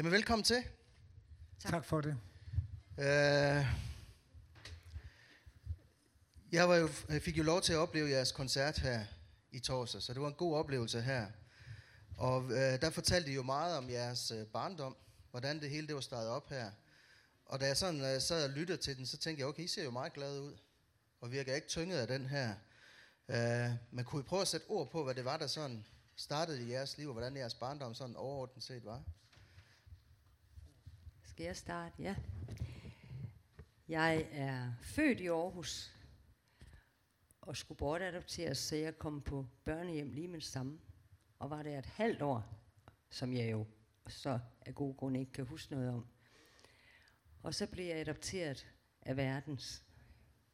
Jamen, velkommen til. Tak, tak for det. Uh, jeg var jo, jeg fik jo lov til at opleve jeres koncert her i torsdag, så det var en god oplevelse her. Og uh, der fortalte I jo meget om jeres uh, barndom, hvordan det hele det var startet op her. Og da jeg sådan uh, sad og lyttede til den, så tænkte jeg, okay, I ser jo meget glade ud, og virker ikke tynget af den her. Uh, men kunne I prøve at sætte ord på, hvad det var, der sådan startede i jeres liv, og hvordan jeres barndom sådan overordnet set var? Skal jeg starte? Ja. Jeg er født i Aarhus og skulle bortadopteres, så jeg kom på børnehjem lige med det samme. Og var der et halvt år, som jeg jo så af gode grunde ikke kan huske noget om. Og så blev jeg adopteret af verdens,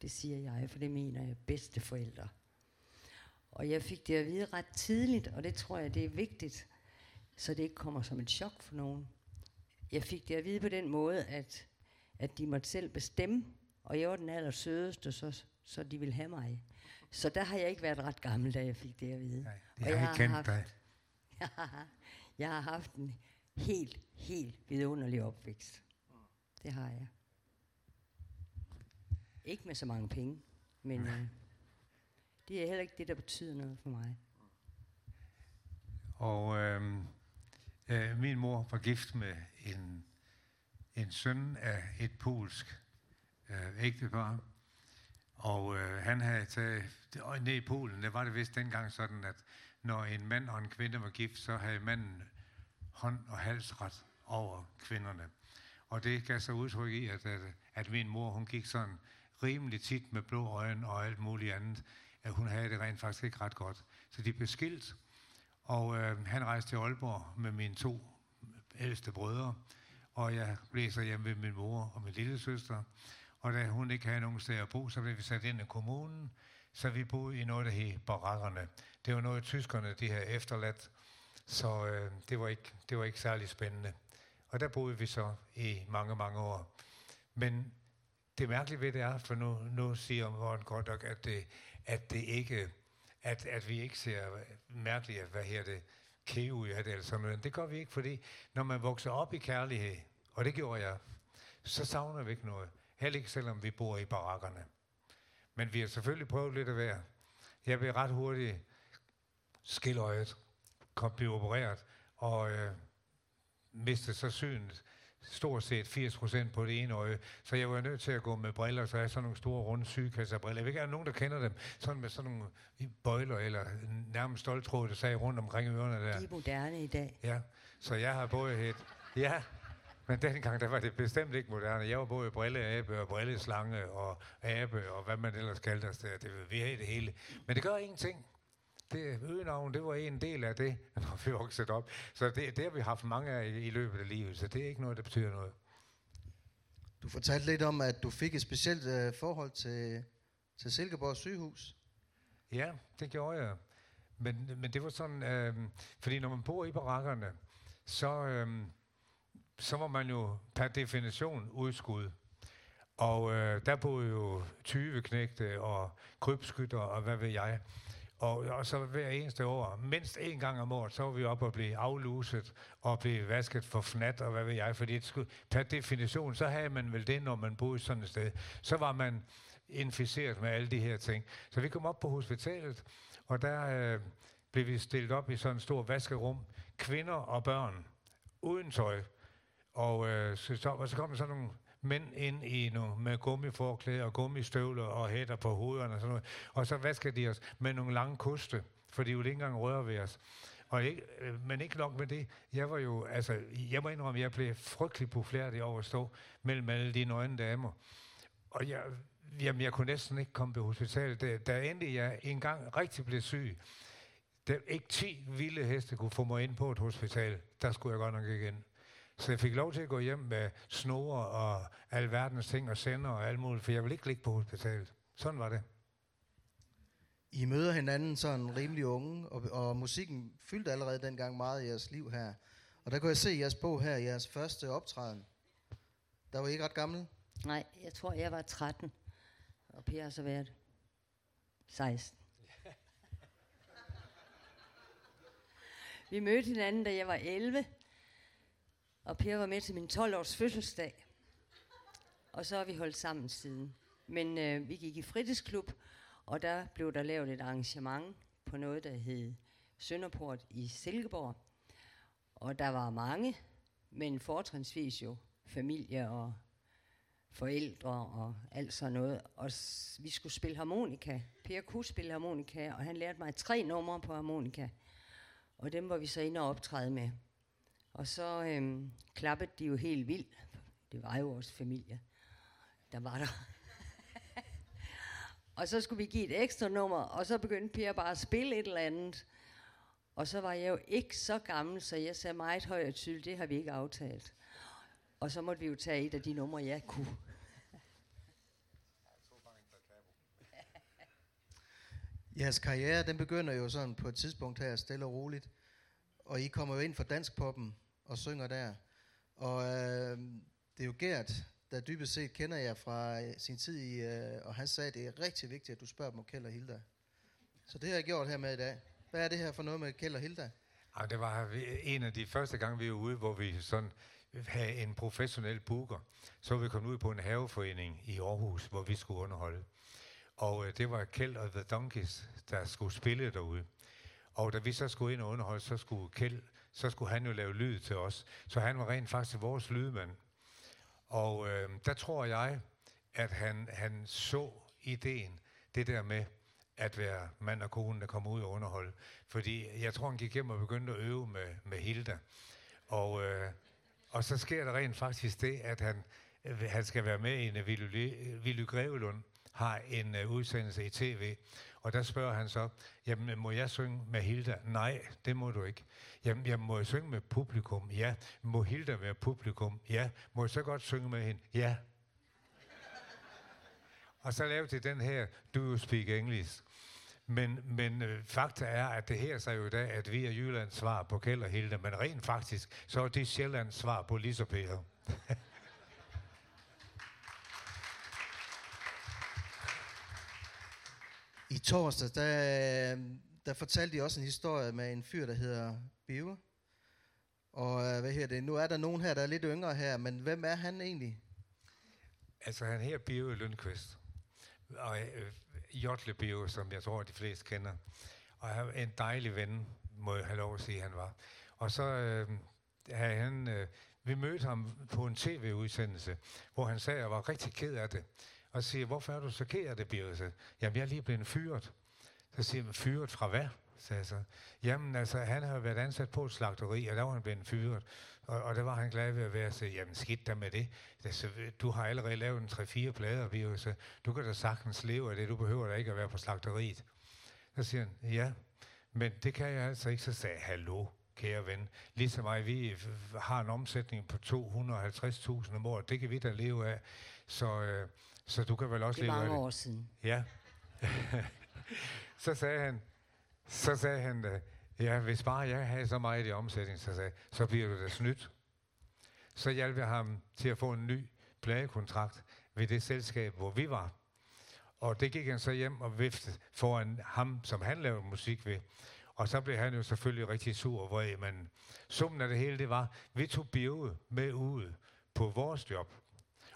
det siger jeg, for det mener jeg, bedste forældre. Og jeg fik det at vide ret tidligt, og det tror jeg, det er vigtigt, så det ikke kommer som et chok for nogen. Jeg fik det at vide på den måde, at, at de måtte selv bestemme, og jeg var den aller sødeste, så, så de ville have mig. Så der har jeg ikke været ret gammel, da jeg fik det at vide. Nej, det og har jeg ikke kendt haft, dig. Jeg har, jeg har haft en helt, helt vidunderlig opvækst. Det har jeg. Ikke med så mange penge, men øh, det er heller ikke det, der betyder noget for mig. Og øh, øh, min mor var gift med en, en søn af et polsk øh, ægtepar. Og øh, han havde taget, og ned i Polen, der var det vist dengang sådan, at når en mand og en kvinde var gift, så havde manden hånd og halsret over kvinderne. Og det gav sig udtryk i, at, at, at min mor, hun gik sådan rimelig tit med blå øjne og alt muligt andet, at hun havde det rent faktisk ikke ret godt. Så de blev skilt, og øh, han rejste til Aalborg med mine to ældste brødre, og jeg blev så hjemme ved min mor og min lille søster. Og da hun ikke havde nogen sted at bo, så blev vi sat ind i kommunen, så vi boede i noget, der hed barakkerne. Det var noget, tyskerne de havde efterladt, så øh, det, var ikke, det var ikke særlig spændende. Og der boede vi så i mange, mange år. Men det mærkelige ved det er, for nu, nu siger Morten godt nok, at det, at det ikke, at, at vi ikke ser mærkeligt, at hvad her det, kæve af det eller sådan noget. Det gør vi ikke, fordi når man vokser op i kærlighed, og det gjorde jeg, så savner vi ikke noget. Heller ikke selvom vi bor i barakkerne. Men vi har selvfølgelig prøvet lidt at være. Jeg blev ret hurtigt skiløjet, kom blev opereret, og øh, mistede så synet stort set 80 procent på det ene øje. Så jeg var nødt til at gå med briller, så jeg har sådan nogle store runde sygekasserbriller. Jeg ved ikke, er nogen, der kender dem? Sådan med sådan nogle bøjler, eller nærmest stoltråd, der sagde rundt omkring ørerne der. De er moderne i dag. Ja, så jeg har både et... Ja, men dengang, der var det bestemt ikke moderne. Jeg var både brilleabe og brilleslange og abe og hvad man ellers kaldte os der. Det, vi havde det hele. Men det gør ingenting. Det, øgenavn, det var en del af det, når vi voksede op. Så det, det har vi haft mange af i, i løbet af livet, så det er ikke noget, der betyder noget. Du fortalte lidt om, at du fik et specielt øh, forhold til, til Silkeborg sygehus. Ja, det gjorde jeg. Men, men det var sådan, øh, fordi når man bor i barakkerne, så, øh, så var man jo per definition udskud. Og øh, der boede jo 20 knægte og krybskytter og hvad ved jeg. Og, og så hver eneste år, mindst en gang om året, så var vi oppe og blive afluset og blive vasket for fnat og hvad ved jeg. Fordi det skulle, per definition, så havde man vel det, når man boede sådan et sted. Så var man inficeret med alle de her ting. Så vi kom op på hospitalet, og der øh, blev vi stillet op i sådan en stor vaskerum. Kvinder og børn, uden tøj. Og, øh, så, og så kom der sådan nogle mænd ind i nu med gummiforklæder og gummistøvler og hætter på hovederne og sådan noget. Og så vasker de os med nogle lange koste, for de ville ikke engang røre ved os. Og ikke, øh, men ikke nok med det. Jeg var jo, altså, jeg må indrømme, at jeg blev frygtelig populær i over at stå mellem alle de nøgne damer. Og jeg, jamen, jeg kunne næsten ikke komme på hospitalet. Da, da endelig jeg engang rigtig blev syg, der ikke 10 vilde heste kunne få mig ind på et hospital, der skulle jeg godt nok igen. Så jeg fik lov til at gå hjem med snore og alverdens ting og sender og alt muligt, for jeg ville ikke ligge på hospitalet. Sådan var det. I møder hinanden sådan rimelig unge, og, og musikken fyldte allerede dengang meget i jeres liv her. Og der kunne jeg se jeres bog her, jeres første optræden. Der var I ikke ret gammel? Nej, jeg tror, jeg var 13, og Per har så været 16. Vi mødte hinanden, da jeg var 11, og Per var med til min 12-års fødselsdag. Og så har vi holdt sammen siden. Men øh, vi gik i fritidsklub, og der blev der lavet et arrangement på noget, der hed Sønderport i Silkeborg. Og der var mange, men fortrinsvis jo familie og forældre og alt sådan noget. Og s- vi skulle spille harmonika. Per kunne spille harmonika, og han lærte mig tre numre på harmonika. Og dem var vi så inde og optræde med. Og så øhm, klappede de jo helt vildt. Det var jo vores familie. Der var der. og så skulle vi give et ekstra nummer, og så begyndte Per bare at spille et eller andet. Og så var jeg jo ikke så gammel, så jeg sagde meget højt og tydeligt, det har vi ikke aftalt. Og så måtte vi jo tage et af de numre, jeg kunne. Jeres karriere, den begynder jo sådan på et tidspunkt her, stille og roligt. Og I kommer jo ind for danskpoppen og synger der. Og øh, det er jo Gert, der dybest set kender jeg fra øh, sin tid i, øh, og han sagde, at det er rigtig vigtigt, at du spørger dem om Kjeld og Hilda. Så det har jeg gjort her med i dag. Hvad er det her for noget med Kjeld og Hilda? Ja, det var en af de første gange, vi var ude, hvor vi sådan havde en professionel booker. Så vi kom ud på en haveforening i Aarhus, hvor vi skulle underholde. Og øh, det var Kjeld og The Donkeys, der skulle spille derude. Og da vi så skulle ind og underholde, så skulle Kjeld, så skulle han jo lave lyd til os. Så han var rent faktisk vores lydmand. Og øh, der tror jeg, at han, han så ideen, det der med at være mand og kone, der kommer ud og underholde. Fordi jeg tror, han gik hjem og begyndte at øve med, med Hilda. Og, øh, og så sker der rent faktisk det, at han, øh, han skal være med i en øh, Willy, Willy Grevelund har en øh, udsendelse i tv, og der spørger han så, jamen må jeg synge med Hilda? Nej, det må du ikke. Jamen, jamen må jeg synge med publikum? Ja. Må Hilda være publikum? Ja. Må jeg så godt synge med hende? Ja. Og så lavede de den her Do You Speak English? Men, men øh, fakta er, at det her sig jo i dag, at vi er Jyllands svar på Kjeld og Hilda, men rent faktisk, så er det Sjællands svar på Lise og Per. I torsdag, der, øh, der fortalte de også en historie med en fyr, der hedder Bive. Og øh, hvad hedder det? Nu er der nogen her, der er lidt yngre her, men hvem er han egentlig? Altså, han her Bio Lundqvist, og øh, Jotle Bio, som jeg tror, de fleste kender. Og han er en dejlig ven, må jeg have lov at sige, han var. Og så øh, havde han, øh, vi mødte ham på en tv-udsendelse, hvor han sagde, at jeg var rigtig ked af det. Og så siger hvorfor er du så ked af det, Bio? Jamen, jeg er lige blevet fyret. Så siger man, fyret fra hvad? sagde jeg så. Jamen altså, han har været ansat på et slagteri, og der var han blevet fyret. Og, og der var han glad ved at være, så jamen skidt der med det. Altså, du har allerede lavet en 3-4 plader, Bio, du kan da sagtens leve af det, du behøver da ikke at være på slagteriet. Så siger han, ja, men det kan jeg altså ikke. Så sagde jeg, hallo, kære ven. Ligesom mig, vi har en omsætning på 250.000 om året. Det kan vi da leve af. Så, øh, så du kan vel også Det leve af mange det. år siden. Ja. så sagde han, så sagde han, øh, ja, hvis bare jeg havde så meget i omsætning, så, sagde, så bliver du da snydt. Så hjalp jeg ham til at få en ny pladekontrakt ved det selskab, hvor vi var. Og det gik han så hjem og viftede foran ham, som han lavede musik ved. Og så blev han jo selvfølgelig rigtig sur og vred, men summen af det hele, det var, vi tog Birge med ud på vores job,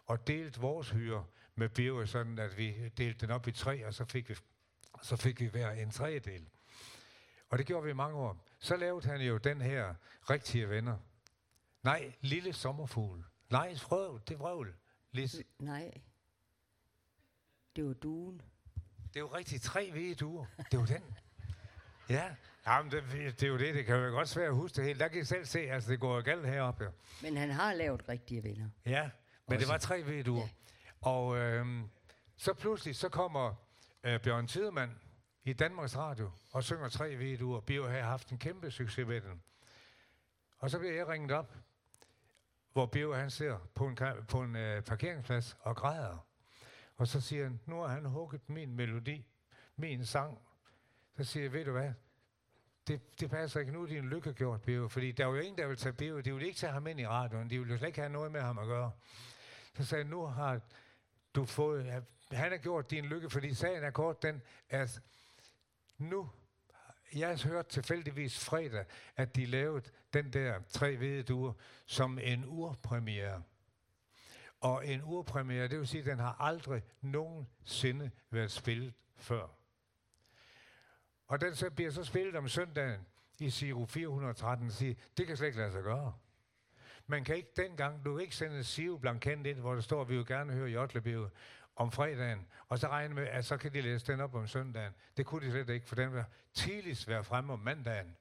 og delte vores hyre med Birge, sådan at vi delte den op i tre, og så fik vi, så fik vi hver en tredjedel. Og det gjorde vi i mange år. Så lavede han jo den her rigtige venner. Nej, lille sommerfugl. Nej, frøv, det er vrøvl. Lis. Nej. Det var duen. Det er jo rigtig tre hvide duer. Det er jo den. Ja, Jamen, det, det, er jo det. Det kan jo godt svært at huske det hele. Der kan I selv se, altså det går jo galt heroppe. jo. Men han har lavet rigtige venner. Ja, men det Også. var tre hvide duer. Ja. Og øh, så pludselig, så kommer øh, Bjørn Tidemann i Danmarks Radio og synger tre videoer. Bio har haft en kæmpe succes med den. Og så bliver jeg ringet op, hvor Bio han ser på en, på en øh, parkeringsplads og græder. Og så siger han, nu har han hugget min melodi, min sang. Så siger jeg, ved du hvad, det, det passer ikke. Nu er din lykke gjort, Bio. Fordi der var jo ingen, der vil tage Bio. De ville ikke tage ham ind i radioen. De ville jo slet ikke have noget med ham at gøre. Så sagde jeg, nu har du fået... Han har gjort din lykke, fordi sagen er kort den, at nu jeg hørte tilfældigvis fredag, at de lavede den der tre hvide duer som en urpremiere. Og en urpremiere, det vil sige, at den har aldrig nogensinde været spillet før. Og den så bliver så spillet om søndagen i Siro 413 og siger, det kan slet ikke lade sig gøre. Man kan ikke dengang, du kan ikke sende en Siro ind, hvor der står, at vi vil gerne høre Jotlebio om fredagen, og så regne med, at så kan de læse den op om søndagen. Det kunne de slet ikke, for den vil tidligst være fremme om mandagen.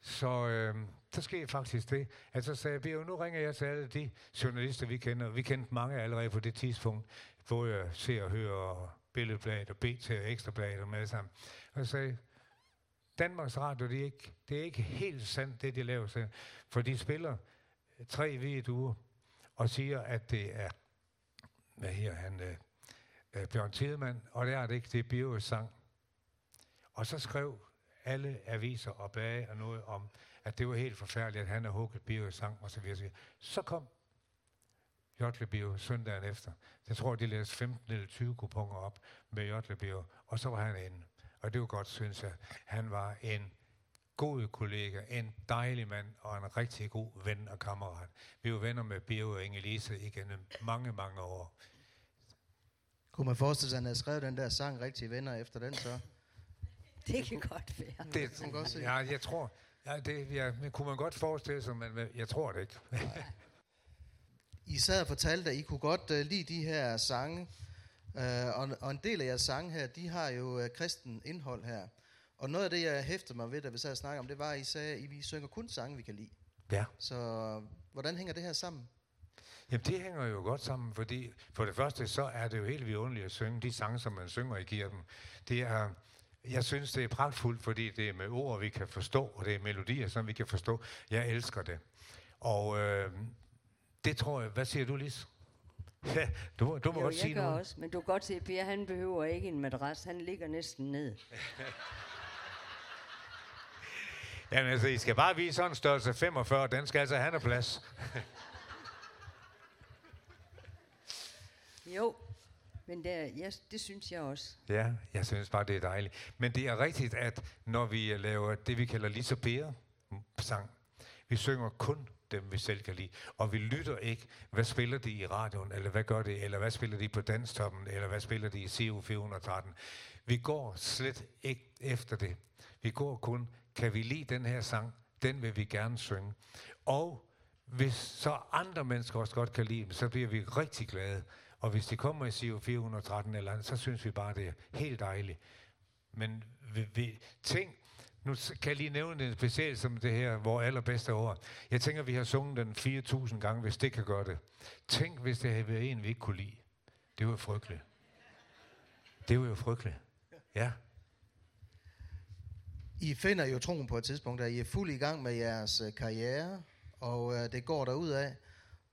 Så øh, så skete faktisk det, at så sagde jeg, nu ringer jeg til alle de journalister, vi kender. Vi kendte mange allerede på det tidspunkt, hvor jeg ser og hører og Billedbladet og BT og Ekstrabladet og med sammen. Og jeg sagde, Danmarks Radio, det er ikke, det er ikke helt sandt, det de laver, selv. for de spiller tre videoer og siger, at det er, hvad her han, øh, øh Bjørn Tidemand, og det er det ikke, det er Bios sang. Og så skrev alle aviser og bage og noget om, at det var helt forfærdeligt, at han havde hugget Bios sang, og så videre. Så kom Jotlebio søndagen efter. Jeg tror, de læste 15 eller 20 kuponer op med Jotlebio, og så var han inde. Og det var godt, synes jeg. Han var en god kollega, en dejlig mand og en rigtig god ven og kammerat. Vi var venner med Bio og Inge-Lise igennem mange, mange år. Kunne man forestille sig, at han havde skrevet den der sang, Rigtige Venner, efter den så? Det kan godt være. Det, kan godt se. Ja, jeg tror, ja, det ja, kunne man godt forestille sig, men jeg tror det ikke. I sad og fortalte, at I kunne godt uh, lide de her sange, uh, og, og en del af jeres sange her, de har jo uh, kristen indhold her. Og noget af det, jeg hæftede mig ved, da vi sad og snakkede om, det var, at I sagde, at I synger kun sange, vi kan lide. Ja. Så hvordan hænger det her sammen? Jamen det hænger jo godt sammen, fordi for det første så er det jo helt vidunderligt at synge de sange, som man synger i kirken. Det er, jeg synes, det er pragtfuldt, fordi det er med ord, vi kan forstå, og det er melodier, som vi kan forstå. Jeg elsker det. Og øh, det tror jeg, hvad siger du, Lis? Ja, du, du må jo, godt sige noget. også, men du kan godt se, at Per, han behøver ikke en madras, han ligger næsten ned. Jamen altså, I skal bare vise sådan en størrelse 45, den skal altså have en plads. jo, men det, ja, det synes jeg også. Ja, jeg synes bare, det er dejligt. Men det er rigtigt, at når vi laver det, vi kalder Lisa Bea sang, vi synger kun dem, vi selv kan lide. Og vi lytter ikke, hvad spiller de i radioen, eller hvad gør det, eller hvad spiller de på Danstoppen, eller hvad spiller de i CU 413. Vi går slet ikke efter det. Vi går kun, kan vi lide den her sang, den vil vi gerne synge. Og hvis så andre mennesker også godt kan lide dem, så bliver vi rigtig glade. Og hvis de kommer i CU 413 eller andet, så synes vi bare, det er helt dejligt. Men vi, vi, tænk, nu kan jeg lige nævne en speciel som det her, hvor allerbedste år. Jeg tænker, vi har sunget den 4.000 gange, hvis det kan gøre det. Tænk, hvis det havde været en, vi ikke kunne lide. Det var jo frygteligt. Det var jo frygteligt. Ja. I finder jo troen på et tidspunkt, at I er fuld i gang med jeres øh, karriere, og øh, det går derud af.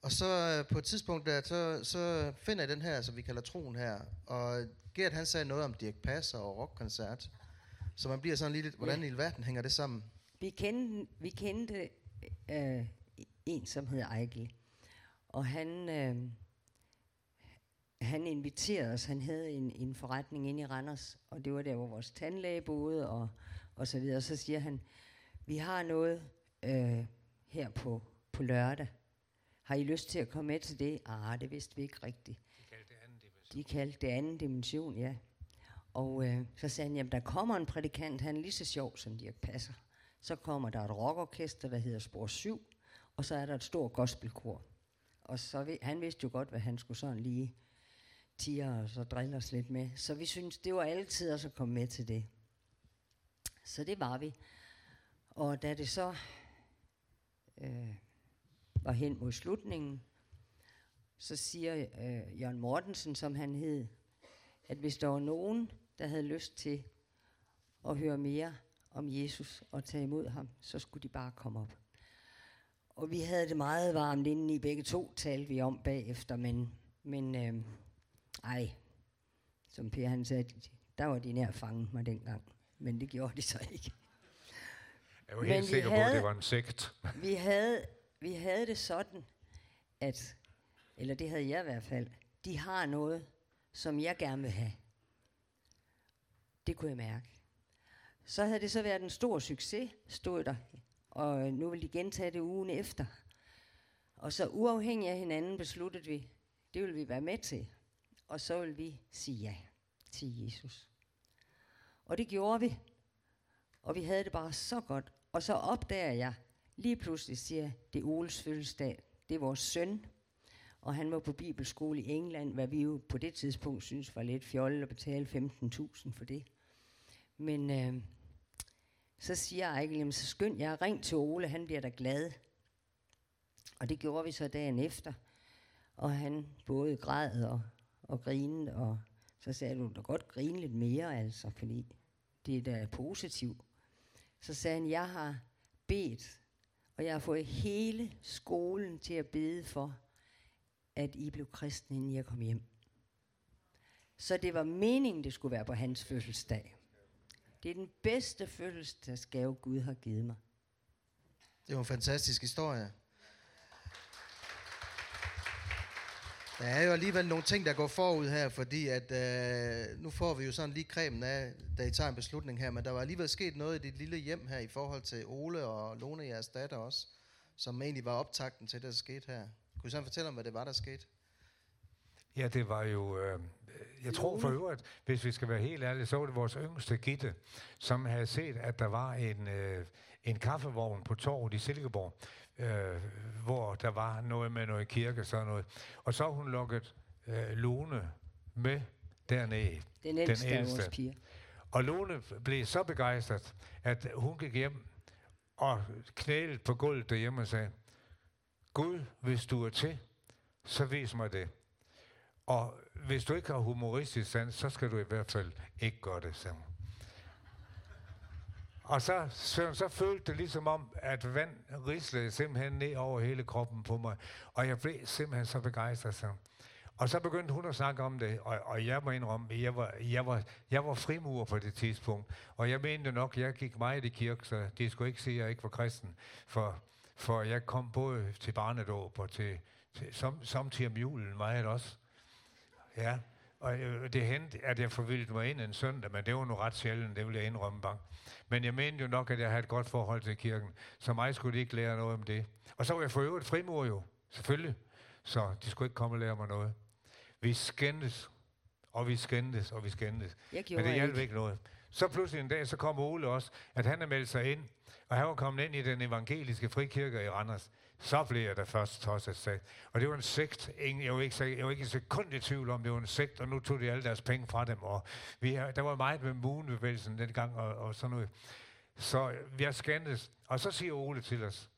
Og så øh, på et tidspunkt, der, så, så finder I den her, som vi kalder troen her. Og Gert han sagde noget om Dirk Passer og rockkoncert. Så man bliver sådan lidt, hvordan ja. i verden hænger det sammen? Vi kendte, vi kendte øh, en, som hedder Ejgil. Og han, øh, han inviterede os. Han havde en, en forretning inde i Randers, og det var der, hvor vores tandlæge boede, og, og så videre. Og så siger han, vi har noget øh, her på, på lørdag. Har I lyst til at komme med til det? Ah, det vidste vi ikke rigtigt. De kaldte det anden dimension. De kaldte det anden dimension, ja. Og øh, så sagde han, jamen der kommer en prædikant, han er lige så sjov som Dirk Passer. Så kommer der et rockorkester, der hedder Spor 7, og så er der et stort gospelkor. Og så ved, han vidste jo godt, hvad han skulle sådan lige tiger og så drille os lidt med. Så vi synes det var altid at komme med til det. Så det var vi. Og da det så øh, var hen mod slutningen, så siger øh, Jørgen Mortensen, som han hed, at hvis der var nogen, der havde lyst til at høre mere om Jesus og tage imod ham, så skulle de bare komme op. Og vi havde det meget varmt inden i begge to, talte vi om bagefter, men, men øh, ej, som Per han sagde, der var de nær fanget mig dengang, men det gjorde de så ikke. Jeg var helt men sikker havde, på, at det var en sekt. vi, havde, vi havde det sådan, at, eller det havde jeg i hvert fald, de har noget, som jeg gerne vil have. Det kunne jeg mærke. Så havde det så været en stor succes, stod der. Og nu vil de gentage det ugen efter. Og så uafhængig af hinanden besluttede vi, det vil vi være med til. Og så vil vi sige ja til Jesus. Og det gjorde vi. Og vi havde det bare så godt. Og så opdager jeg, lige pludselig siger, det er Oles fødselsdag. Det er vores søn. Og han var på bibelskole i England, hvad vi jo på det tidspunkt synes var lidt fjollet at betale 15.000 for det. Men øh, så siger Ejkel, så skynd jeg, ring til Ole, han bliver da glad. Og det gjorde vi så dagen efter. Og han både græd og, og grinede, og så sagde du da godt grine lidt mere, altså, fordi det er da positivt. Så sagde han, jeg har bedt, og jeg har fået hele skolen til at bede for, at I blev kristne, inden jeg kom hjem. Så det var meningen, det skulle være på hans fødselsdag. Det er den bedste fødselsdagsgave, Gud har givet mig. Det var en fantastisk historie. Der er jo alligevel nogle ting, der går forud her, fordi at øh, nu får vi jo sådan lige kremen af, da I tager en beslutning her, men der var alligevel sket noget i dit lille hjem her i forhold til Ole og Lone, jeres datter også, som egentlig var optakten til det, der skete her. Kunne I sådan fortælle om, hvad det var, der skete? Ja, det var jo... Øh, jeg tror for øvrigt, hvis vi skal være helt ærlige, så var det vores yngste Gitte, som havde set, at der var en, øh, en kaffevogn på torvet i Silkeborg, øh, hvor der var noget med noget kirke sådan noget. Og så hun lukket øh, Lone med dernede. Den ældste, den ældste. af vores piger. Og Lone blev så begejstret, at hun gik hjem og knælede på gulvet derhjemme og sagde, Gud, hvis du er til, så vis mig det. Og hvis du ikke har humoristisk sans, så skal du i hvert fald ikke gøre det, sagde hun. Og så, så, så følte det ligesom om, at vand rislede simpelthen ned over hele kroppen på mig. Og jeg blev simpelthen så begejstret. Så. Og så begyndte hun at snakke om det, og, og jeg må indrømme, jeg var, jeg, var, jeg var frimur på det tidspunkt. Og jeg mente nok, jeg gik meget i kirke, så de skulle ikke sige, at jeg ikke var kristen. For, for jeg kom både til barnedåb og til, til som, samtidig om julen meget også. Ja, og øh, det hentede, at jeg forvildte mig ind en søndag, men det var nu ret sjældent, det vil jeg indrømme bare. Men jeg mente jo nok, at jeg havde et godt forhold til kirken, så mig skulle de ikke lære noget om det. Og så var jeg for øvrigt frimur jo, selvfølgelig. Så de skulle ikke komme og lære mig noget. Vi skændtes, og vi skændtes, og vi skændtes. Men det hjalp ikke noget. Så pludselig en dag, så kom Ole også, at han er meldt sig ind, og han var kommet ind i den evangeliske frikirke i Randers. Så blev jeg da først tosset sagt. Og det var en sekt. Jeg var ikke, jeg var ikke en sekund i tvivl om, det var en sekt, og nu tog de alle deres penge fra dem. Og vi, der var meget med Moon-bevægelsen dengang, og, og sådan noget. Så vi har skændtes. Og så siger Ole til os,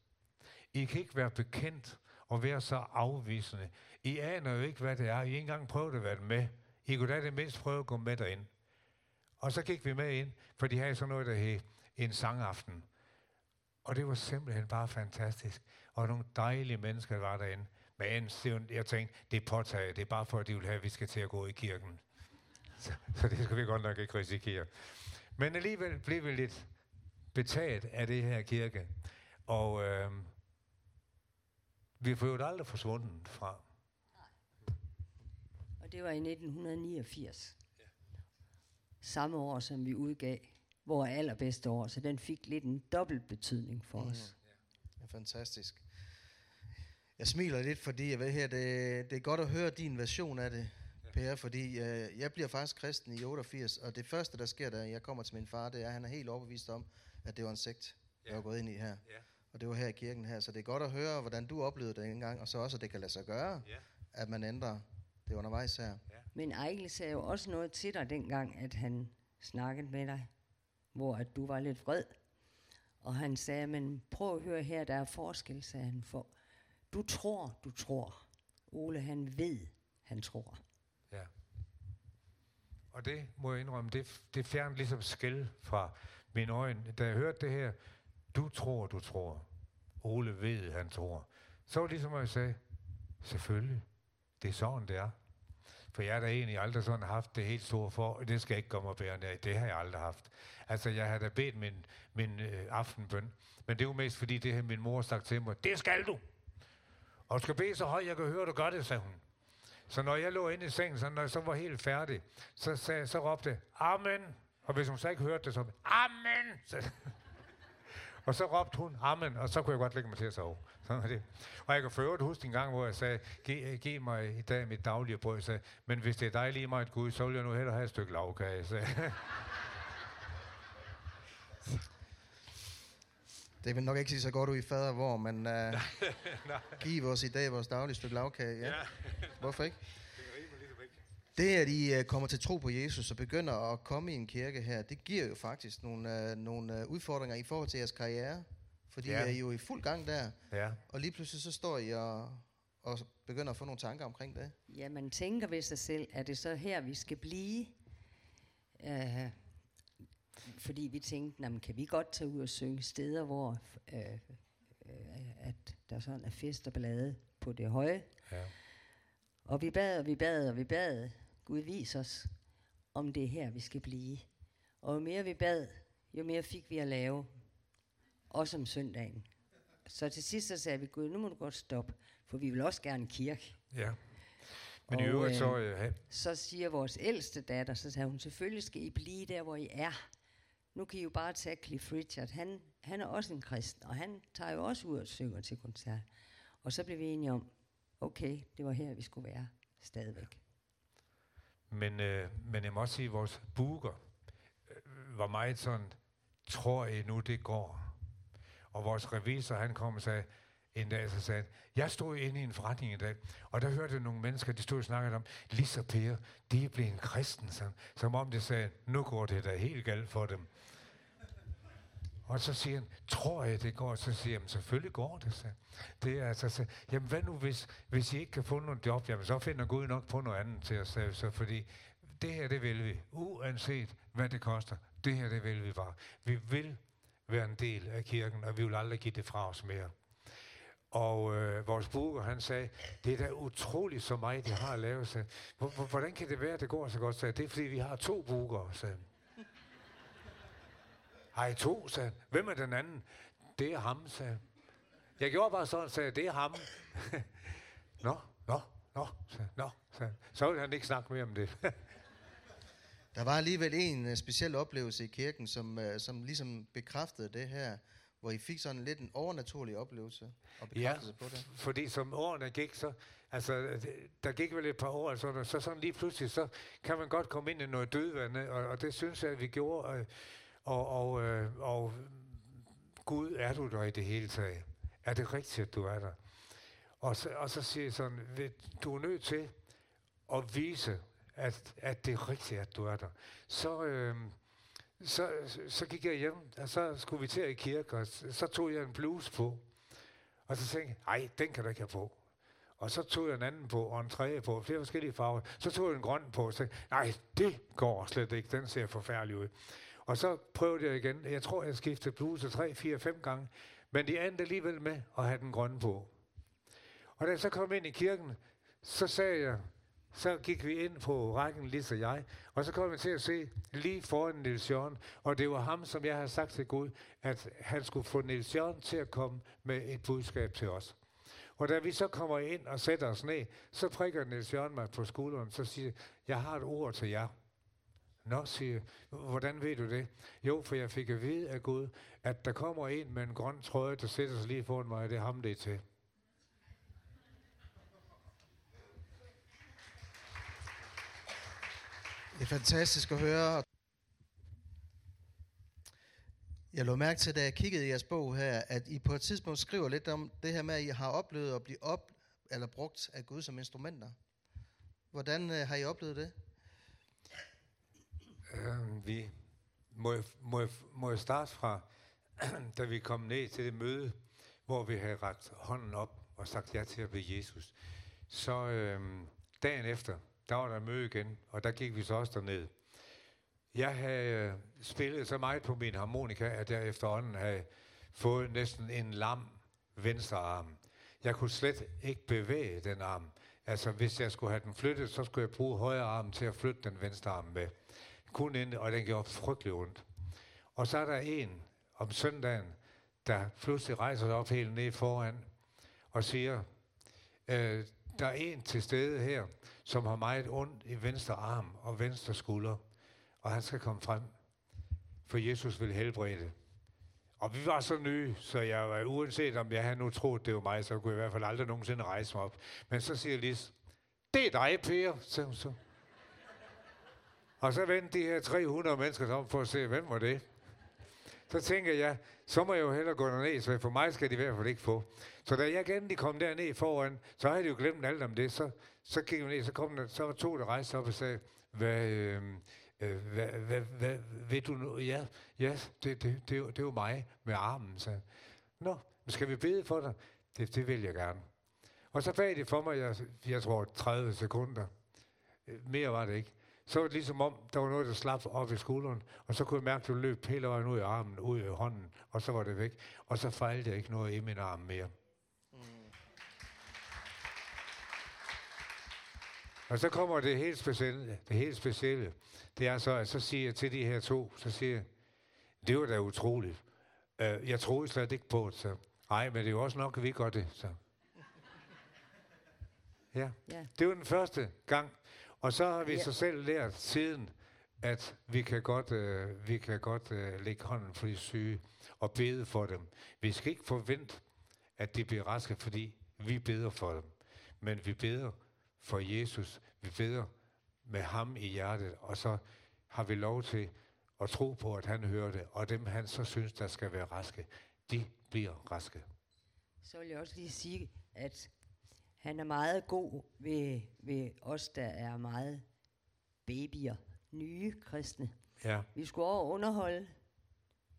I kan ikke være bekendt og være så afvisende. I aner jo ikke, hvad det er. I ikke engang prøvet at være med. I kunne da det mindst prøve at gå med derind. Og så gik vi med ind, for de havde sådan noget, der hed en sangaften. Og det var simpelthen bare fantastisk. Og nogle dejlige mennesker var derinde. Men jeg tænkte, det er påtaget. Det er bare for, at de vil have, at vi skal til at gå i kirken. Så, så det skal vi godt nok ikke risikere. Men alligevel blev vi lidt betaget af det her kirke. Og øh, vi får jo aldrig forsvundet fra. Og det var i 1989. Ja. Samme år, som vi udgav vores allerbedste år. Så den fik lidt en dobbelt betydning for mm. os. Ja, fantastisk. Jeg smiler lidt, fordi jeg ved her, det, det er godt at høre din version af det, Per, fordi øh, jeg bliver faktisk kristen i 88, og det første, der sker, da jeg kommer til min far, det er, at han er helt overbevist om, at det var en sekt, ja. jeg var gået ind i her. Ja. Og det var her i kirken her, så det er godt at høre, hvordan du oplevede det engang, og så også, at det kan lade sig gøre, ja. at man ændrer det undervejs her. Ja. Men Ejkel sagde jo også noget til dig dengang, at han snakkede med dig, hvor at du var lidt vred. Og han sagde, men prøv at høre her, der er forskel, sagde han, for du tror, du tror. Ole, han ved, han tror. Ja. Og det må jeg indrømme, det, det fjernede ligesom skæld fra mine øjne. Da jeg hørte det her, du tror, du tror. Ole ved, han tror. Så var det ligesom, at jeg sagde, selvfølgelig, det er sådan, det er. For jeg har da egentlig aldrig sådan haft det helt store for, det skal jeg ikke komme og bære ned. det har jeg aldrig haft. Altså, jeg har da bedt min, min øh, aftenbøn, men det er jo mest fordi, det her min mor sagt til mig, det skal du! Og du skal bede så højt, jeg kan høre, du gør det, sagde hun. Så når jeg lå inde i sengen, så når jeg så var helt færdig, så, sagde, så råbte Amen, Og hvis hun så ikke hørte det, så Amen! Så, og så råbte hun Amen, og så kunne jeg godt lægge mig til at sove. Sådan var det. Og jeg kan for øvrigt huske en gang, hvor jeg sagde, giv, giv mig i dag mit daglige brød. Så, men hvis det er dig lige meget Gud, så vil jeg nu hellere have et stykke lavkage. Så. Det vil nok ikke sige så godt ud i fader, hvor, men uh, giv os i dag vores daglige stykke lavkage. Ja. Ja. Hvorfor ikke? Det, at I uh, kommer til tro på Jesus og begynder at komme i en kirke her, det giver jo faktisk nogle, uh, nogle uh, udfordringer i forhold til jeres karriere. Fordi Ja. I er jo i fuld gang der, Ja. og lige pludselig så står I og, og begynder at få nogle tanker omkring det. Ja, man tænker ved sig selv, er det så her, vi skal blive? Uh, fordi vi tænkte, jamen, kan vi godt tage ud og synge steder, hvor uh, uh, at der sådan er fest og ballade på det høje. ja. Og vi bad, og vi bad, og vi bad. Gud vis os, om det er her, vi skal blive. Og jo mere vi bad, jo mere fik vi at lave. Også om søndagen. Så til sidst så sagde vi, Gud, nu må du godt stoppe, for vi vil også gerne i kirke. ja. Men i Og, øvrigt så... øh, Øh, Så siger vores ældste datter, så sagde hun, selvfølgelig skal I blive der, hvor I er. Nu kan I jo bare tage Cliff Richard. Han, han er også en kristen, og han tager jo også ud og synger til koncert. Og så blev vi enige om, okay, det var her, vi skulle være stadigvæk. Men, øh, men jeg må også sige, at vores booker øh, var meget sådan, tror I nu, det går? Og vores revisor, han kom og sagde, en dag, så sagde han, jeg stod inde i en forretning i dag, og der hørte jeg nogle mennesker, de stod og snakkede om, Lis og Per, de er blevet en kristen, sådan, som om det sagde, nu går det da helt galt for dem. Og så siger han, tror jeg, det går? Så siger han, selvfølgelig går det. Så. Det er altså, så, jamen hvad nu, hvis, hvis I ikke kan få noget job? Jamen så finder Gud nok på noget andet til os. Så, så fordi det her, det vil vi. Uanset hvad det koster. Det her, det vil vi bare. Vi vil være en del af kirken, og vi vil aldrig give det fra os mere. Og øh, vores booker, han sagde, det er da utroligt så meget, de har lavet. Så, hvordan kan det være, at det går så godt? Så det er, fordi vi har to bookere, sagde i to, sagde han. Hvem er den anden? Det er ham, sagde han. Jeg gjorde bare sådan, sagde jeg, det er ham. nå, nå, nå, sagde han. Nå, sagde han. Så ville han ikke snakke mere om det. Der var alligevel en uh, speciel oplevelse i kirken, som, uh, som ligesom bekræftede det her, hvor I fik sådan lidt en overnaturlig oplevelse og bekræftelse på det. fordi som årene gik, så, altså, det- der gik vel et par år, altså, så sådan lige pludselig, så kan man godt komme ind i noget dødvand, og, og det synes jeg, at vi gjorde, og, og, og, øh, og Gud, er du der i det hele taget? Er det rigtigt, at du er der? Og så, og så siger jeg sådan, "Ved- du er nødt til at vise, at, at det er rigtigt, at du er der. Så, øh, så, så gik jeg hjem, og så skulle vi til i kirke, og så, tog jeg en bluse på. Og så tænkte jeg, nej, den kan du ikke have på. Og så tog jeg en anden på, og en tredje på, flere forskellige farver. Så tog jeg en grøn på, og så tænkte nej, det går slet ikke, den ser forfærdelig ud. Og så prøvede jeg igen. Jeg tror, jeg skiftede bluse 3, 4, 5 gange. Men de endte alligevel med at have den grønne på. Og da jeg så kom ind i kirken, så sagde jeg, så gik vi ind på rækken, lige og jeg, og så kom vi til at se lige foran Nils Jørgen, og det var ham, som jeg havde sagt til Gud, at han skulle få Nils Jørgen til at komme med et budskab til os. Og da vi så kommer ind og sætter os ned, så prikker Nils Jørgen mig på skulderen, så siger jeg, jeg har et ord til jer. Nå, siger hvordan ved du det? Jo, for jeg fik at vide af Gud, at der kommer en med en grøn trøje, der sætter sig lige foran mig, og det er ham, det er til. Det er fantastisk at høre. Jeg lå mærke til, da jeg kiggede i jeres bog her, at I på et tidspunkt skriver lidt om det her med, at I har oplevet at blive op, eller brugt af Gud som instrumenter. Hvordan øh, har I oplevet det? Øh, vi må, jeg- må, jeg- må jeg starte fra, da vi kom ned til det møde, hvor vi havde ret hånden op og sagt ja til at blive Jesus. Så øh, dagen efter, der var der møde igen, og der gik vi så også derned. Jeg havde øh, spillet så meget på min harmonika, at jeg efterhånden havde fået næsten en lam venstre arm. Jeg kunne slet ikke bevæge den arm. Altså, hvis jeg skulle have den flyttet, så skulle jeg bruge højre arm til at flytte den venstre arm med. Kun ind, og den gjorde frygtelig ondt. Og så er der en om søndagen, der pludselig rejser sig op helt ned foran og siger, øh, der er en til stede her, som har meget ondt i venstre arm og venstre skulder, og han skal komme frem. for Jesus vil helbrede. Og vi var så nye, så jeg var, uanset om jeg havde nu troet, det var mig, så kunne jeg i hvert fald aldrig nogensinde rejse mig op. Men så siger Lis, det er dig, Per, sagde hun så. Og så vendte de her 300 mennesker om for at se, hvem var det? Så tænker jeg, så må jeg jo hellere gå derned, så for mig skal de i hvert fald ikke få. Så da jeg igen de kom derned foran, så havde de jo glemt alt om det. Så, så gik jeg ned, så, kom der, så var to, der rejste op og sagde, hvad, øhm, øh, hvad, hvad, hvad, ved du nu? Ja, ja det, det, det, det, er jo mig med armen. Så. Nå, skal vi bede for dig? Det, det vil jeg gerne. Og så bag det for mig, jeg, jeg tror 30 sekunder. Øh, mere var det ikke. Så var det ligesom om, der var noget, der slap op i skulderen, og så kunne jeg mærke, at det løb hele vejen ud i armen, ud i hånden, og så var det væk. Og så fejlede jeg ikke noget i min arm mere. Mm. Og så kommer det helt specielle. Det helt specielle, det er så, at så siger jeg til de her to, så siger jeg, det var da utroligt. Uh, jeg troede slet ikke på det, så. Nej, men det er jo også nok, at vi gør det, så. Ja. ja. Det var den første gang, og så har vi ja. så selv lært siden, at vi kan godt, øh, vi kan godt øh, lægge hånden for de syge og bede for dem. Vi skal ikke forvente, at de bliver raske, fordi vi beder for dem. Men vi beder for Jesus. Vi beder med ham i hjertet, og så har vi lov til at tro på, at han hører det, og dem han så synes, der skal være raske, de bliver raske. Så vil jeg også lige sige, at han er meget god ved, ved os, der er meget babyer, nye kristne. Ja. Vi skulle over underholde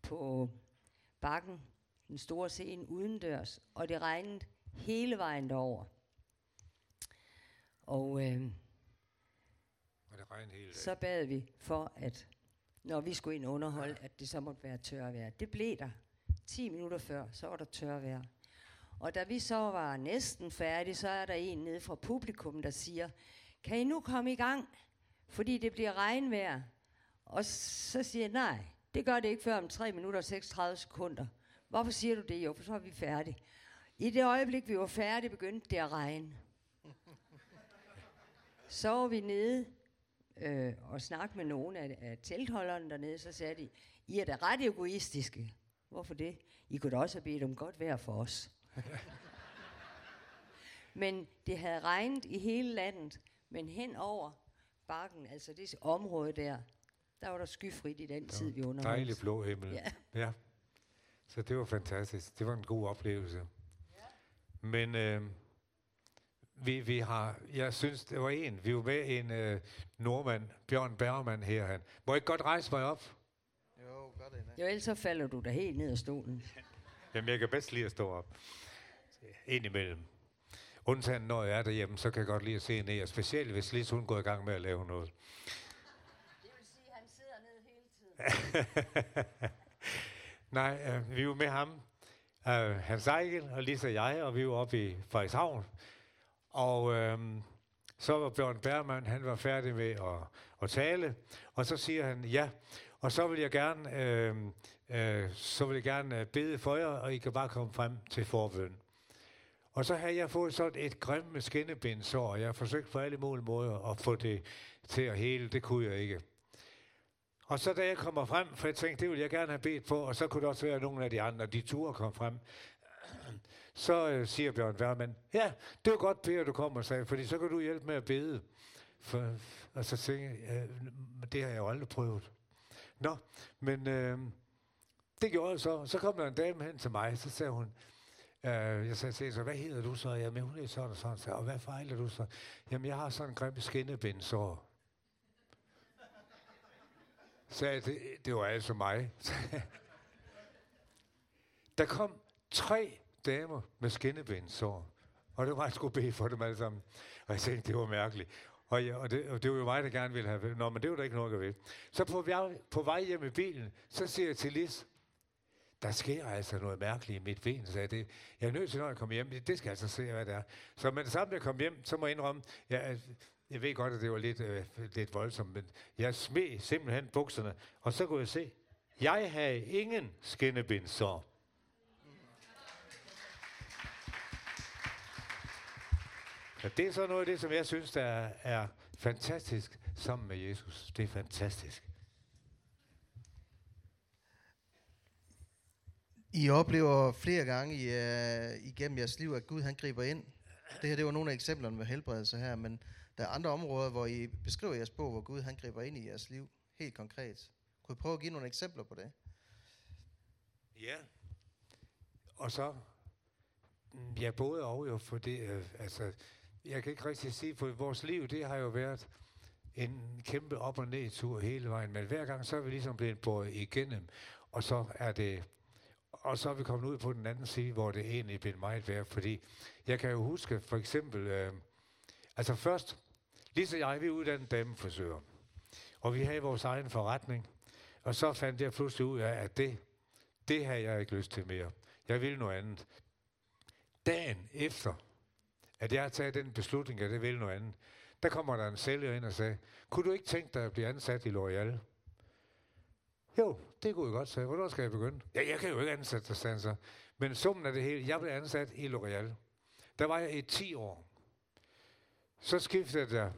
på bakken, den store scene udendørs, og det regnede hele vejen derover. Og, øh, og det regnede hele så bad vi for, at når vi skulle ind og underholde, at det så måtte være tørvejr. Det blev der. 10 minutter før, så var der tørvejr. Og da vi så var næsten færdige, så er der en nede fra publikum, der siger, kan I nu komme i gang? Fordi det bliver regnvejr. Og så siger jeg, nej, det gør det ikke før om 3 minutter og 36 sekunder. Hvorfor siger du det? Jo, for så er vi færdige. I det øjeblik, vi var færdige, begyndte det at regne. Så var vi nede øh, og snakkede med nogle af, af teltholderne dernede, så sagde de, I er da ret egoistiske. Hvorfor det? I kunne da også have bedt om godt vejr for os. men det havde regnet i hele landet, men hen over bakken, altså det område der, der var der skyfrit i den ja, tid, vi underholdt. Dejlig blå himmel. Ja. ja. Så det var fantastisk. Det var en god oplevelse. Ja. Men øh, vi, vi har, jeg synes, det var en, vi var med en øh, nordmand, Bjørn Bergman her. Han. Må jeg ikke godt rejse mig op? Jo, gør det. Jo, ellers så falder du da helt ned af stolen. Jamen, jeg kan bedst lide at stå op indimellem. Undtagen når jeg er derhjemme, så kan jeg godt lide at se ned, og specielt hvis Lis hun går i gang med at lave noget. Det vil sige, at han sidder ned hele tiden. Nej, øh, vi var med ham, øh, Hans Ejgel og Lis og jeg, og vi var oppe i Frederikshavn. Og øh, så var Bjørn Bergman, han var færdig med at, at tale, og så siger han, ja, og så vil jeg gerne, øh, øh, så vil jeg gerne øh, bede for jer, og I kan bare komme frem til forbøn. Og så havde jeg fået sådan et grimt skinnebindsår, og jeg har forsøgt på alle mulige måder at få det til at hele. Det kunne jeg ikke. Og så da jeg kommer frem, for jeg tænkte, det ville jeg gerne have bedt på, og så kunne det også være, at nogle af de andre, de ture kom frem, så øh, siger Bjørn Wermann, ja, det er godt, Per, du kommer, sagde, fordi så kan du hjælpe med at bede. For, og så tænkte jeg, det har jeg jo aldrig prøvet. Nå, men øh, det gjorde jeg så. Så kom der en dame hen til mig, så sagde hun, øh, jeg sagde til hende, hvad hedder du så? Jamen, hun er sådan og sådan. Så, og hvad fejler du så? Jamen, jeg har sådan en grim skinnebindsår. Så det, det var altså mig. der kom tre damer med skinnebindsår. Og det var jeg skulle bede for dem alle sammen. Og jeg tænkte, det var mærkeligt. Og, ja, og, det, og det var jo mig, der gerne ville have... Nå, men det var der ikke noget at ved. Så på, på vej hjem i bilen, så siger jeg til Lis, der sker altså noget mærkeligt i mit ben, så jeg, det, jeg er nødt til, når jeg kommer hjem, det skal jeg altså se, hvad det er. Så med det samme, jeg kom hjem, så må jeg indrømme, jeg, jeg ved godt, at det var lidt, øh, lidt voldsomt, men jeg smed simpelthen bukserne, og så kunne jeg se, jeg havde ingen skinnebindsår. Ja, det er så noget af det, som jeg synes, der er, er fantastisk sammen med Jesus. Det er fantastisk. I oplever flere gange i, uh, igennem jeres liv, at Gud han griber ind. Det her det var nogle af eksemplerne med helbredelse her, men der er andre områder, hvor I beskriver jeres bog, hvor Gud han griber ind i jeres liv, helt konkret. Kunne I prøve at give nogle eksempler på det? Ja. Og så, ja, både og jo, for det, øh, altså, jeg kan ikke rigtig sige, for vores liv, det har jo været en kæmpe op- og ned-tur hele vejen, men hver gang, så er vi ligesom blevet båret igennem, og så er det, og så er vi kommet ud på den anden side, hvor det egentlig blev meget værd, fordi jeg kan jo huske, for eksempel, øh, altså først, lige så jeg, vi uddannede uddannet damefrisører, og vi havde vores egen forretning, og så fandt jeg pludselig ud af, at det, det havde jeg ikke lyst til mere. Jeg ville noget andet. Dagen efter, at jeg har taget den beslutning, at det ville noget andet, der kommer der en sælger ind og sagde, kunne du ikke tænke dig at blive ansat i L'Oreal? Jo, det kunne jeg godt sige. Hvornår skal jeg begynde? Ja, jeg kan jo ikke ansætte dig, så. Men summen af det hele, jeg blev ansat i L'Oreal. Der var jeg i 10 år. Så skiftede jeg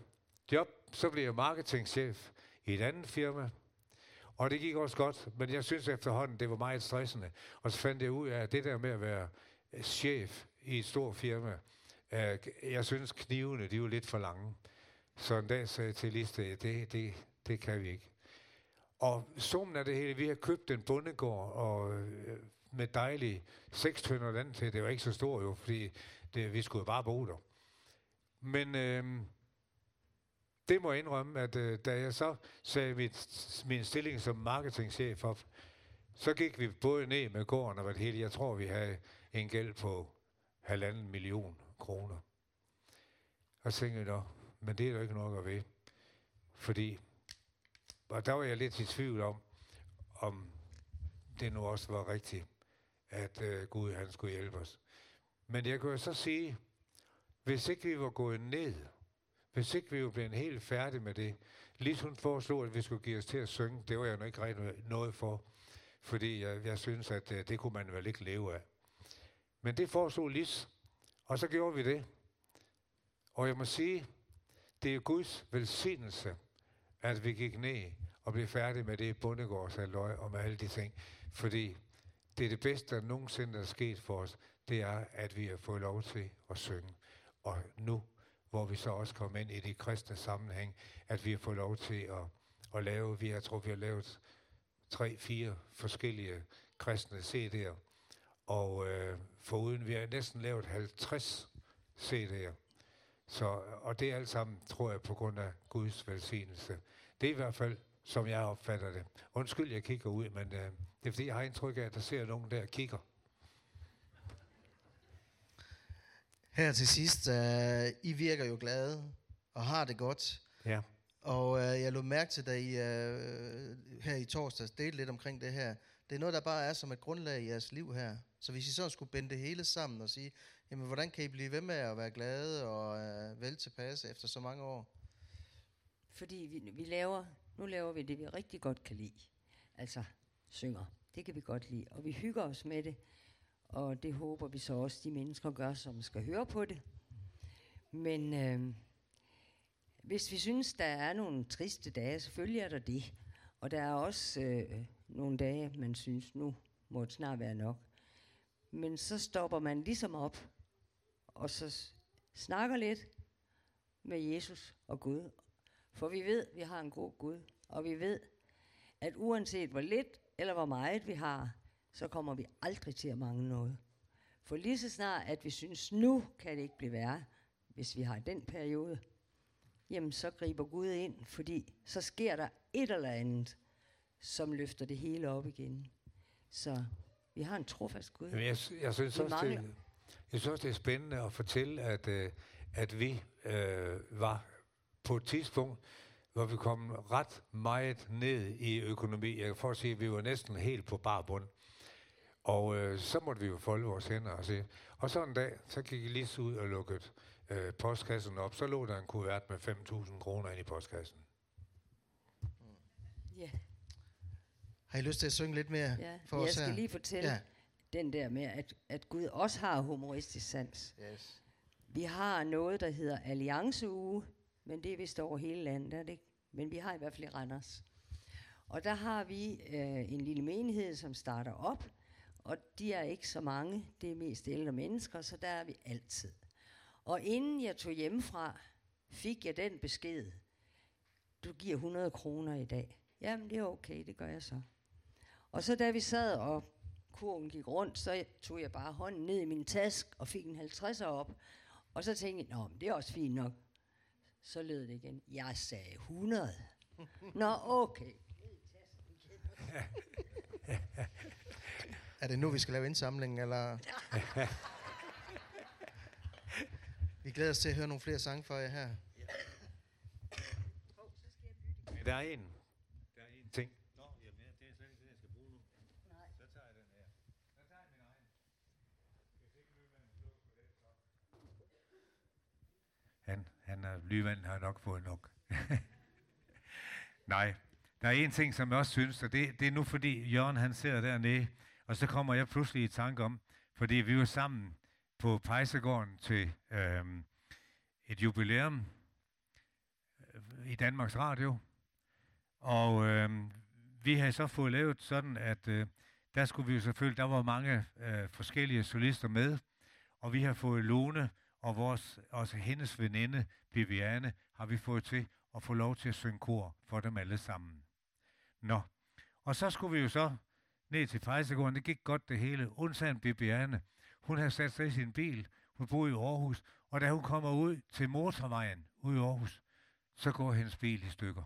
job, så blev jeg marketingchef i et andet firma. Og det gik også godt, men jeg synes efterhånden, det var meget stressende. Og så fandt jeg ud af, at det der med at være chef i et stort firma, jeg synes knivene, de var lidt for lange. Så en dag sagde jeg til Liste, det, det, det kan vi ikke. Og summen af det hele, vi har købt en bondegård og øh, med dejlige seks tønder land til. Det var ikke så stort jo, fordi det, vi skulle bare bo der. Men øh, det må jeg indrømme, at øh, da jeg så sagde mit, min stilling som marketingchef op, så gik vi både ned med gården og hvad det hele. Jeg tror, vi havde en gæld på halvanden million kroner. Og så tænkte jeg, men det er der ikke nok at ved. Fordi, og der var jeg lidt i tvivl om, om det nu også var rigtigt, at øh, Gud han skulle hjælpe os. Men jeg kunne så sige, hvis ikke vi var gået ned, hvis ikke vi var blevet helt færdige med det, Lis hun foreslog, at vi skulle give os til at synge, det var jeg nok ikke rigtig noget for, fordi jeg, jeg synes, at øh, det kunne man vel ikke leve af. Men det foreslog Lis, og så gjorde vi det. Og jeg må sige, det er Guds velsignelse, at vi gik ned og blev færdige med det bundegårdsaløj og med alle de ting. Fordi det er det bedste, der nogensinde er sket for os, det er, at vi har fået lov til at synge. Og nu, hvor vi så også kommer ind i det kristne sammenhæng, at vi har fået lov til at, at lave, vi har, tror, vi har lavet tre, fire forskellige kristne CD'er. Og øh, foruden, vi har næsten lavet 50 CD'er. Så, og det er alt sammen, tror jeg, på grund af Guds velsignelse. Det er i hvert fald, som jeg opfatter det. Undskyld, jeg kigger ud, men øh, det er fordi, jeg har indtryk af, at der ser nogen der kigger. Her til sidst, uh, I virker jo glade og har det godt. Ja. Og uh, jeg lå mærke til, da I uh, her i torsdags delte lidt omkring det her. Det er noget, der bare er som et grundlag i jeres liv her. Så hvis I så skulle binde det hele sammen og sige, jamen hvordan kan I blive ved med at være glade og øh, vel tilpasse efter så mange år? Fordi vi, vi laver, nu laver vi det, vi rigtig godt kan lide. Altså synger. Det kan vi godt lide. Og vi hygger os med det. Og det håber vi så også, de mennesker gør, som skal høre på det. Men øh, hvis vi synes, der er nogle triste dage, selvfølgelig er der det. Og der er også øh, nogle dage, man synes, nu må det snart være nok. Men så stopper man ligesom op, og så snakker lidt med Jesus og Gud. For vi ved, at vi har en god Gud, og vi ved, at uanset hvor lidt eller hvor meget vi har, så kommer vi aldrig til at mangle noget. For lige så snart, at vi synes, nu kan det ikke blive værre, hvis vi har den periode, jamen så griber Gud ind, fordi så sker der et eller andet, som løfter det hele op igen. Så vi har en trofast Gud. Jamen, jeg, jeg, synes også, det, jeg synes også, det er spændende at fortælle, at, øh, at vi øh, var på et tidspunkt, hvor vi kom ret meget ned i økonomi. Jeg får at sige, at vi var næsten helt på bar bund. Og øh, så måtte vi jo folde vores hænder og se. Og så en dag, så gik jeg lige ud og lukkede øh, postkassen op. Så lå der en kuvert med 5.000 kroner ind i postkassen. Ja. Har I lyst til at synge lidt mere ja. for Jeg os skal her? lige fortælle Ja. Den der med, at, at Gud også har humoristisk sans. Yes. Vi har noget, der hedder Allianceuge, men det er vist over hele landet, er det ikke? Men vi har i hvert fald i Randers. Og der har vi øh, en lille menighed, som starter op, Og de er ikke så mange, det er mest ældre mennesker, så der er vi altid. Og inden jeg tog hjemmefra, fik jeg den besked. Du giver 100 kroner i dag. Jamen, det er okay, det gør jeg så. Og så da vi sad, og kurven gik rundt, så tog jeg bare hånden ned i min task og fik en 50'er op. Og så tænkte jeg, Nå, det er også fint nok. Så lød det igen. Jeg sagde 100. Nå, okay. Er det nu, vi skal lave indsamling, eller? vi glæder os til at høre nogle flere sange fra jer her. Der er en. Der er en ting. Nå, jamen, det er slet ikke det, jeg skal bruge nu. Nej. Så tager jeg den her. Så tager jeg min egen. Hvis ikke lydmanden slår på det, så... Han, er, Lyvand har nok fået nok. Nej, der er en ting, som jeg også synes, og det, det er nu fordi Jørgen han sidder dernede, og så kommer jeg pludselig i tanke om, fordi vi var sammen på Pejsegården til øh, et jubilæum øh, i Danmarks Radio, og øh, vi havde så fået lavet sådan, at øh, der skulle vi jo selvfølgelig, der var mange øh, forskellige solister med, og vi har fået Lone og vores, også hendes veninde, Viviane, har vi fået til at få lov til at synge kor for dem alle sammen. Nå, og så skulle vi jo så ned til Fejsegården. Det gik godt det hele. Undtagen Bibiane. Hun havde sat sig i sin bil. Hun boede i Aarhus. Og da hun kommer ud til motorvejen ude i Aarhus, så går hendes bil i stykker.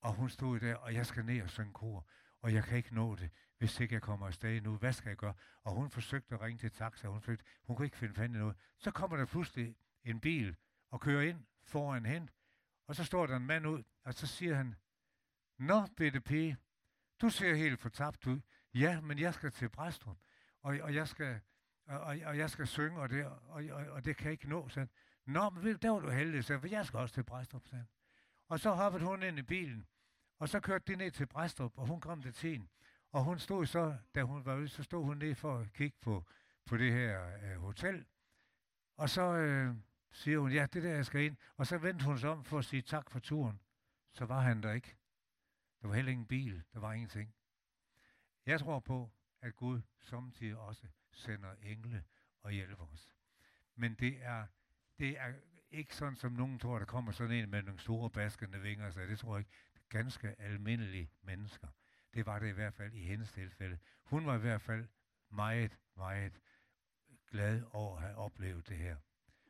Og hun stod der, og jeg skal ned og synge kor. Og jeg kan ikke nå det, hvis ikke jeg kommer afsted nu. Hvad skal jeg gøre? Og hun forsøgte at ringe til taxa. Hun, forsøgte, hun kunne ikke finde fanden noget. Så kommer der pludselig en bil og kører ind foran hende. Og så står der en mand ud, og så siger han, Nå, bitte pige, du ser helt fortabt ud. Ja, men jeg skal til Bræstrup, og, og, jeg skal, og, og jeg skal synge, og det, og, og, og det kan jeg ikke nå. Sådan. Nå, men der var du heldig, så, for jeg skal også til Bræstrup. Sådan. Og så hoppede hun ind i bilen, og så kørte de ned til Bræstrup, og hun kom til tiden. Og hun stod så, da hun var ude, så stod hun ned for at kigge på, på det her øh, hotel. Og så øh, siger hun, ja, det der, jeg skal ind. Og så vendte hun sig om for at sige tak for turen. Så var han der ikke. Der var heller ingen bil. Der var ingenting. Jeg tror på, at Gud samtidig også sender engle og hjælper os. Men det er, det er ikke sådan, som nogen tror, der kommer sådan en med nogle store baskende vinger. Så det tror jeg ikke. Det er ganske almindelige mennesker. Det var det i hvert fald i hendes tilfælde. Hun var i hvert fald meget, meget glad over at have oplevet det her.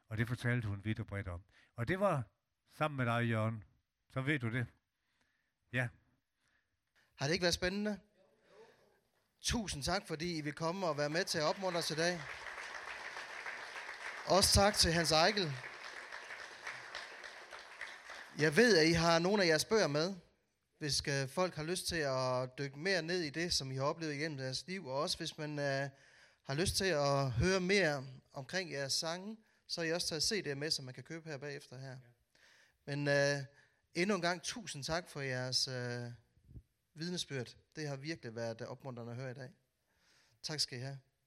Og det fortalte hun vidt og bredt om. Og det var sammen med dig, Jørgen. Så ved du det. Ja. Har det ikke været spændende? Tusind tak, fordi I vil komme og være med til at opmuntre os i dag. Også tak til Hans Eichel. Jeg ved, at I har nogle af jeres bøger med, hvis øh, folk har lyst til at dykke mere ned i det, som I har oplevet igennem deres liv, og også hvis man øh, har lyst til at høre mere omkring jeres sange, så er I også taget CD'er med, som man kan købe her bagefter her. Men øh, endnu en gang tusind tak for jeres øh, vidnesbyrd. Det har virkelig været opmuntrende at høre i dag. Tak skal I have.